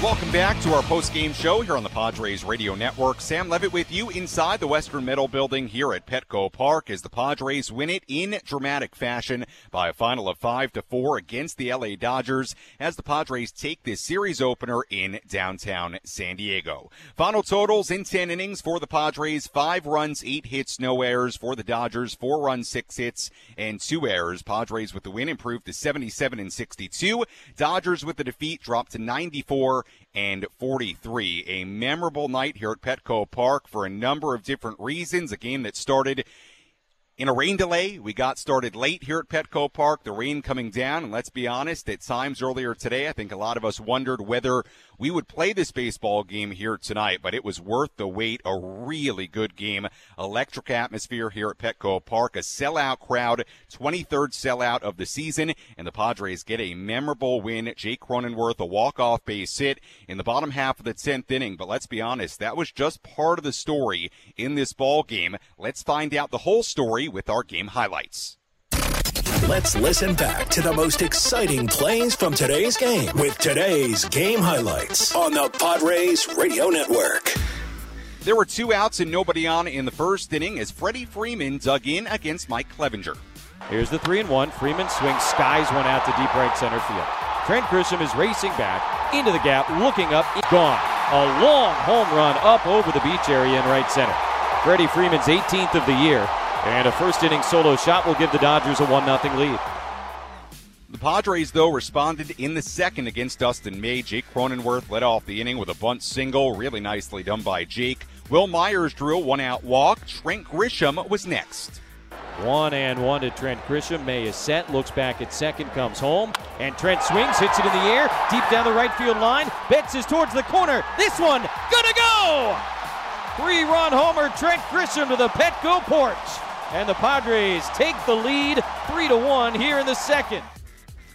Welcome back to our post-game show here on the Padres Radio Network. Sam Levitt with you inside the Western Metal Building here at Petco Park as the Padres win it in dramatic fashion by a final of 5 to 4 against the LA Dodgers as the Padres take this series opener in downtown San Diego. Final totals in 10 innings for the Padres, 5 runs, 8 hits, no errors for the Dodgers, 4 runs, 6 hits and 2 errors. Padres with the win improved to 77 and 62. Dodgers with the defeat dropped to 94 and 43. A memorable night here at Petco Park for a number of different reasons. A game that started in a rain delay. We got started late here at Petco Park, the rain coming down. And let's be honest, at times earlier today, I think a lot of us wondered whether we would play this baseball game here tonight, but it was worth the wait. A really good game. Electric atmosphere here at Petco Park. A sellout crowd, 23rd sellout of the season, and the Padres get a memorable win. Jake Cronenworth, a walk-off base hit in the bottom half of the 10th inning. But let's be honest, that was just part of the story in this ball game. Let's find out the whole story with our game highlights. Let's listen back to the most exciting plays from today's game with today's game highlights on the Padres Radio Network. There were two outs and nobody on in the first inning as Freddie Freeman dug in against Mike Clevinger. Here's the three and one. Freeman swings, skies one out to deep right center field. Trent Grisham is racing back into the gap, looking up, gone. A long home run up over the beach area in right center. Freddie Freeman's 18th of the year, and a first inning solo shot will give the Dodgers a 1 0 lead. The Padres, though, responded in the second against Dustin May. Jake Cronenworth led off the inning with a bunt single, really nicely done by Jake. Wil Myers drew a one out walk. Trent Grisham was next. One and one to Trent Grisham. May is set, looks back at second, comes home, and Trent swings, hits it in the air, deep down the right field line. Betts is towards the corner. This one, gonna go! Three run homer, Trent Grisham to the Petco porch and the Padres take the lead 3 to 1 here in the second.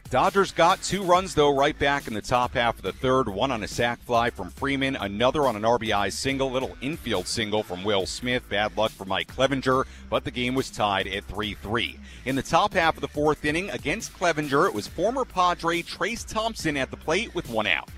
Dodgers got two runs, though, right back in the top half of the third. One on a sac fly from Freeman, another on an RBI single, little infield single from Will Smith. Bad luck for Mike Clevinger, but the game was tied at 3 3. In the top half of the fourth inning against Clevinger, it was former Padre Trayce Thompson at the plate with one out.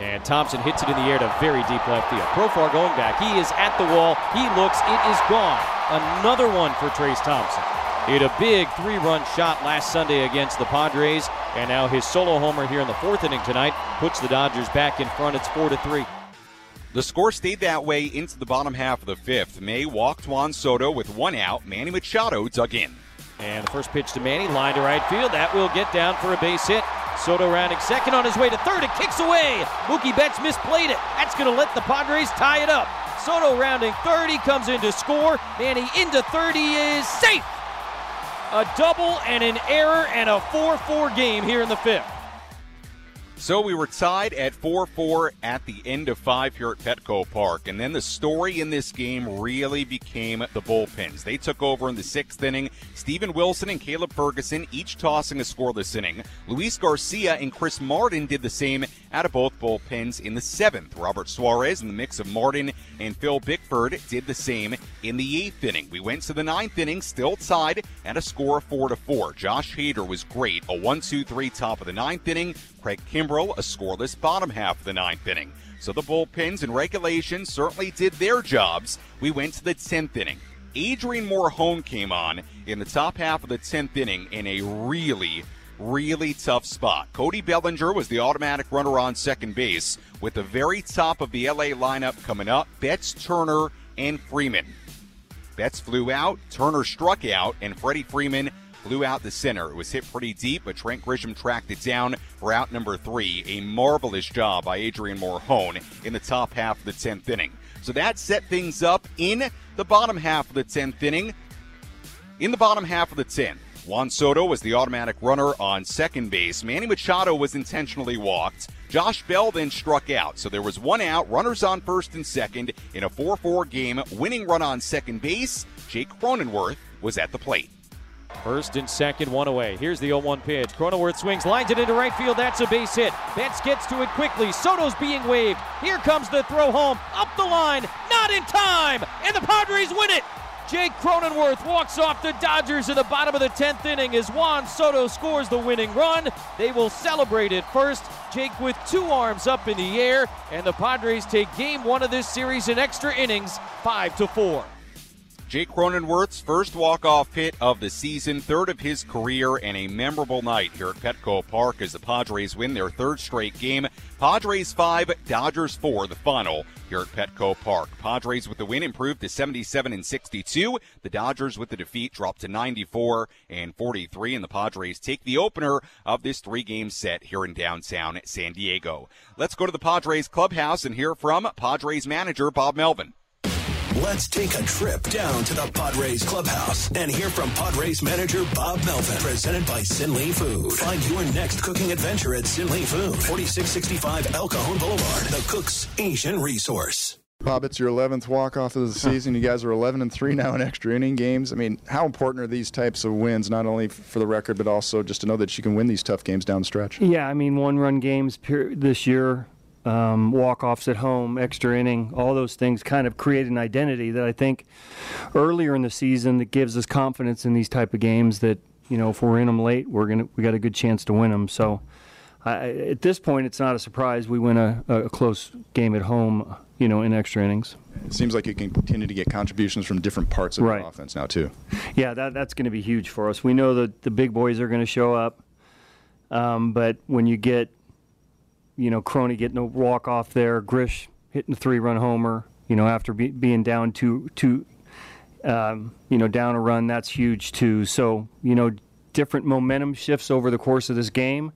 And Thompson hits it in the air to very deep left field. Profar going back. He is at the wall. He looks. It is gone. Another one for Trayce Thompson. He had a big three run shot last Sunday against the Padres, and now his solo homer here in the fourth inning tonight puts the Dodgers back in front. It's 4 to 3. The score stayed that way into the bottom half of the fifth. May walked Juan Soto with one out. Manny Machado dug in. And the first pitch to Manny, line to right field. That will get down for a base hit. Soto rounding second on his way to third. It kicks away. Mookie Betts misplayed it. That's going to let the Padres tie it up. Soto rounding third. He comes in to score. Manny into third. He is safe. A double and an error and a 4 4 game here in the fifth. So we were tied at 4 4 at the end of five here at Petco Park. And then the story in this game really became the bullpens. They took over in the sixth inning. Steven Wilson and Caleb Ferguson each tossing a scoreless inning. Luis Garcia and Chris Martin did the same out of both bullpens in the seventh. Robert Suarez in the mix of Martin and Phil Bickford did the same in the eighth inning. We went to the ninth inning, still tied at a score of 4 to 4. Josh Hader was great. A 1 2 3 top of the ninth inning. Craig Kimbrel, a scoreless bottom half of the ninth inning. So the bullpens and regulation certainly did their jobs. We went to the 10th inning. Adrian Morejon came on in the top half of the 10th inning in a really really tough spot. Cody Bellinger was the automatic runner on second base with the very top of the LA lineup coming up Betts, Turner, and Freeman. Betts flew out, Turner struck out, and Freddie Freeman flew out the center. It was hit pretty deep, but Trent Grisham tracked it down for out number three. A marvelous job by Adrian Morejon in the top half of the 10th inning. So that set things up in the bottom half of the 10th inning. In the bottom half of the 10th, Juan Soto was the automatic runner on second base. Manny Machado was intentionally walked. Josh Bell then struck out. So there was one out, runners on first and second in a 4 4 game. Winning run on second base, Jake Cronenworth was at the plate. First and second, one away. Here's the 0 1 pitch. Cronenworth swings, lines it into right field. That's a base hit. Betts gets to it quickly. Soto's being waved. Here comes the throw home. Up the line. Not in time. And the Padres win it. Jake Cronenworth walks off the Dodgers in the bottom of the 10th inning as Juan Soto scores the winning run. They will celebrate it first. Jake with two arms up in the air, and the Padres take game one of this series in extra innings, 5 to 4. Jake Cronenworth's first walk-off hit of the season, third of his career, and a memorable night here at Petco Park as the Padres win their third straight game. Padres 5, Dodgers 4, the final here at Petco Park. Padres with the win improved to 77 and 62. The Dodgers with the defeat dropped to 94 and 43, and the Padres take the opener of this three-game set here in downtown San Diego. Let's go to the Padres clubhouse and hear from Padres manager Bob Melvin. Let's take a trip down to the Padres clubhouse and hear from Padres manager Bob Melvin. Presented by Sinley Food. Find your next cooking adventure at Sinley Food, 4665 El Cajon Boulevard, the Cook's Asian Resource. Bob, it's your 11th walk off of the season. You guys are 11 and 3 now in extra inning games. I mean, how important are these types of wins, not only for the record, but also just to know that you can win these tough games down the stretch? Yeah, I mean, one run games this year um, walk offs at home, extra inning, all those things kind of create an identity that I think earlier in the season that gives us confidence in these type of games that you know if we're in them late, we're gonna we got a good chance to win them. So. I, at this point, it's not a surprise we win a, a close game at home, you know, in extra innings. It seems like you can continue to get contributions from different parts of right. the offense now, too. Yeah, that, that's going to be huge for us. We know that the big boys are going to show up, um, but when you get you know, Crony getting a walk off there, Grish hitting a three run homer, you know, after be, being down two, two, um, you know, down a run, that's huge too. So, you know, different momentum shifts over the course of this game,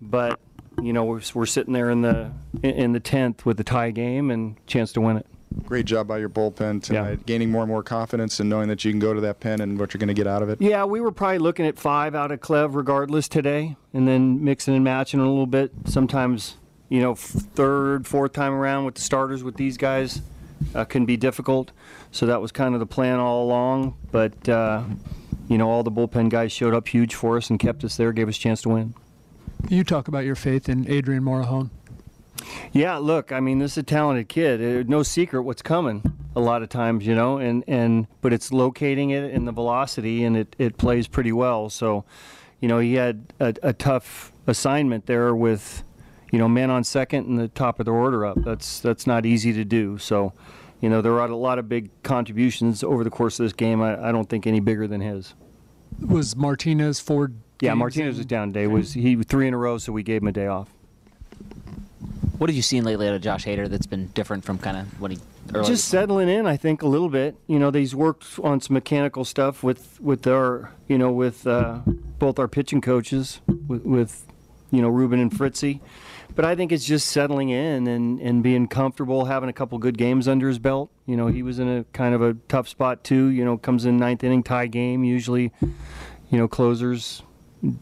but you know, we're, we're sitting there in the in the tenth with the tie game and chance to win it. Great job by your bullpen tonight, yeah. gaining more and more confidence and knowing that you can go to that pen and what you're going to get out of it. Yeah, we were probably looking at five out of Clev regardless today, and then mixing and matching a little bit. Sometimes, you know, third, fourth time around with the starters with these guys uh, can be difficult. So that was kind of the plan all along. But, uh, you know, all the bullpen guys showed up huge for us and kept us there, gave us a chance to win. You talk about your faith in Adrian Morejon. Yeah, look, I mean, this is a talented kid. It, no secret what's coming a lot of times, you know, and, and but it's locating it in the velocity, and it, it plays pretty well. So, you know, he had a, a tough assignment there with, you know, men on second and the top of the order up. That's that's not easy to do. So, you know, there are a lot of big contributions over the course of this game. I, I don't think any bigger than his. Was Martinez Ford? Yeah, Martinez was down today. Was he three in a row? So we gave him a day off. What have you seen lately out of Josh Hader that's been different from kind of what he earlier? Just settling in, I think, a little bit. You know, he's worked on some mechanical stuff with with our, you know, with uh, both our pitching coaches, with, with, you know, Ruben and Fritzy. But I think it's just settling in and, and being comfortable, having a couple good games under his belt. You know, he was in a kind of a tough spot too. You know, comes in ninth inning tie game. Usually, you know, closers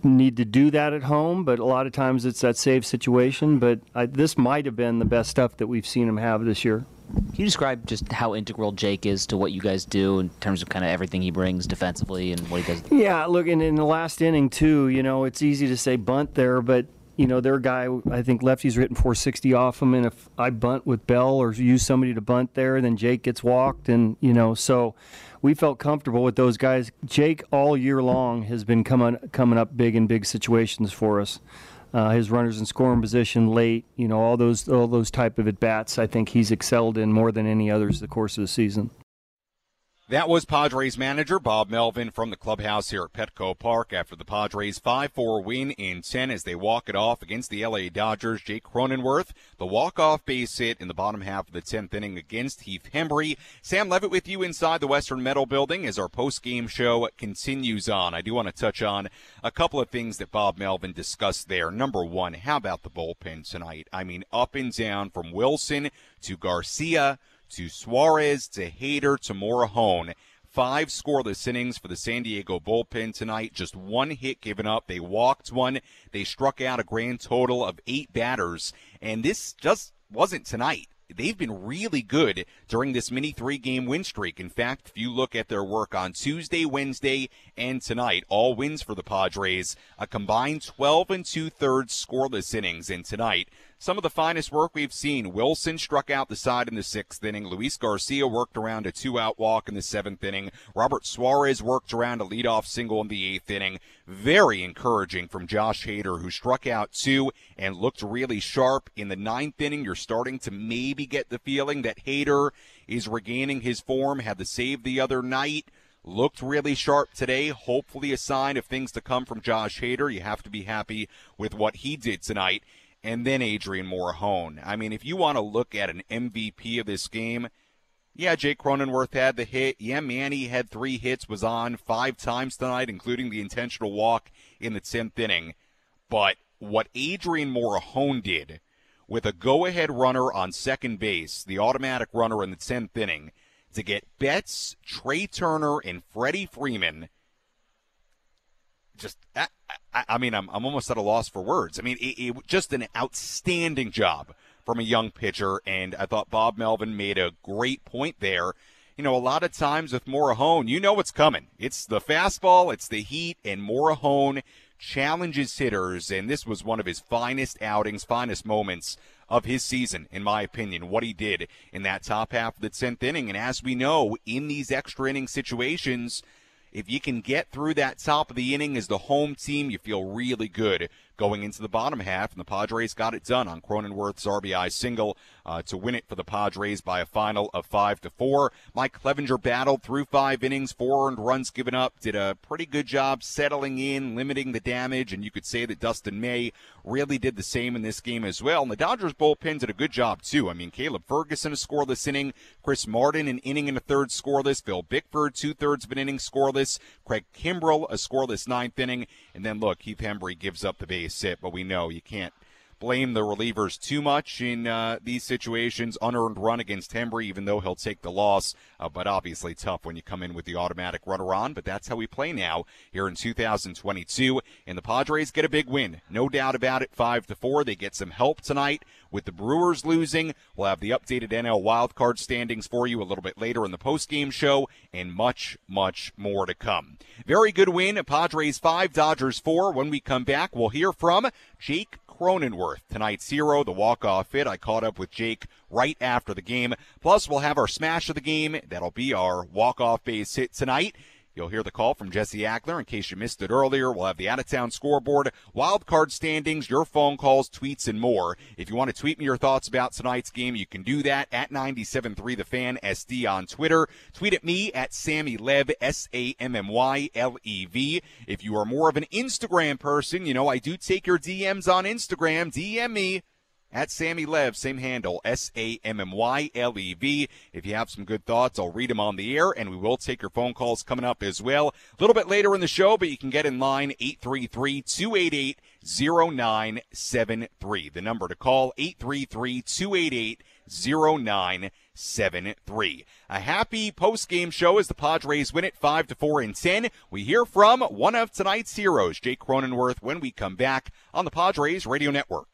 need to do that at home, but a lot of times it's that safe situation. But I, this might have been the best stuff that we've seen him have this year. Can you describe just how integral Jake is to what you guys do in terms of kind of everything he brings defensively and what he does? Yeah, look, and in the last inning too, you know, it's easy to say bunt there, but you know, their guy, I think lefty's written 460 off him, and if I bunt with Bell or use somebody to bunt there, then Jake gets walked, and you know, so we felt comfortable with those guys. Jake all year long has been coming coming up big in big situations for us. Uh, his runners in scoring position late, you know, all those all those type of at bats. I think he's excelled in more than any others the course of the season. That was Padres manager Bob Melvin from the clubhouse here at Petco Park after the Padres 5-4 win in 10 as they walk it off against the LA Dodgers. Jake Cronenworth, the walk-off base hit in the bottom half of the 10th inning against Heath Hembree. Sam Levitt with you inside the Western Metal Building as our post-game show continues on. I do want to touch on a couple of things that Bob Melvin discussed there. Number one, how about the bullpen tonight? I mean, up and down from Wilson to Garcia to Suarez to Hader to Morejon. Five scoreless innings for the San Diego bullpen tonight. Just one hit given up. They walked one. They struck out a grand total of eight batters. And this just wasn't tonight they've been really good during this mini three game win streak. In fact, if you look at their work on Tuesday, Wednesday, and tonight, all wins for the Padres, a combined 12 and two thirds scoreless innings. And tonight, some of the finest work we've seen. Wilson struck out the side in the sixth inning. Luis Garcia worked around a two out walk in the seventh inning. Robert Suarez worked around a leadoff single in the eighth inning. Very encouraging from Josh Hader, who struck out two and looked really sharp in the ninth inning. You're starting to maybe get the feeling that Hader is regaining his form, had the save the other night looked really sharp today. Hopefully, a sign of things to come from Josh Hader. You have to be happy with what he did tonight and then Adrian Morejon. I mean, if you want to look at an MVP of this game, yeah, Jake Cronenworth had the hit. Yeah, Manny had three hits, was on five times tonight, including the intentional walk in the 10th inning. But what Adrian Morejon did with a go ahead runner on second base, the automatic runner in the 10th inning, to get Betts, Trea Turner, and Freddie Freeman just I, I, mean I'm, I'm almost at a loss for words. I mean it, it just an outstanding job from a young pitcher, and I thought Bob Melvin made a great point there. You know, a lot of times with Morejon, you know what's coming. It's the fastball, it's the heat, and Morejon challenges hitters, and this was one of his finest outings, finest moments of his season, in my opinion, what he did in that top half of the 10th inning. And as we know, in these extra inning situations, if you can get through that top of the inning as the home team, you feel really good going into the bottom half, and the Padres got it done on Cronenworth's RBI single uh, to win it for the Padres by a final of five to four. Mike Clevinger battled through five innings, four earned runs given up, did a pretty good job settling in, limiting the damage, and you could say that Dustin May really did the same in this game as well. And the Dodgers bullpen did a good job too. I mean, Caleb Ferguson a scoreless inning, Chris Martin an inning and a third scoreless, Phil Bickford two thirds of an inning scoreless, Craig Kimbrel a scoreless ninth inning, and then look, Heath Hembree gives up the base sit, but we know you can't blame the relievers too much in uh, these situations. Unearned run against Hembree, even though he'll take the loss, uh, but obviously tough when you come in with the automatic runner on. But that's how we play now here in 2022. And the Padres get a big win, no doubt about it. Five to four. They get some help tonight with the Brewers losing. We'll have the updated NL wildcard standings for you a little bit later in the postgame show, and much, much more to come. Very good win. Padres five, Dodgers four. When we come back, we'll hear from Jake Cronenworth, tonight's hero, the walk-off hit. I caught up with Jake right after the game. Plus, we'll have our smash of the game. That'll be our walk-off base hit tonight. You'll hear the call from Jesse Agler in case you missed it earlier. We'll have the out of town scoreboard, wild card standings, your phone calls, tweets, and more. If you want to tweet me your thoughts about tonight's game, you can do that at 973 The Fan SD on Twitter. Tweet at me at Sammy Lev, S A M M Y L E V. If you are more of an Instagram person, you know, I do take your DMs on Instagram. DM me at Sammy Lev, same handle, S A M M Y L E V. If you have some good thoughts, I'll read them on the air, and we will take your phone calls coming up as well. A little bit later in the show, but you can get in line 833 288 0973. The number to call 833 288 0973. A happy post-game show as the Padres win it 5 to 4 and 10. We hear from one of tonight's heroes, Jake Cronenworth, when we come back on the Padres Radio Network.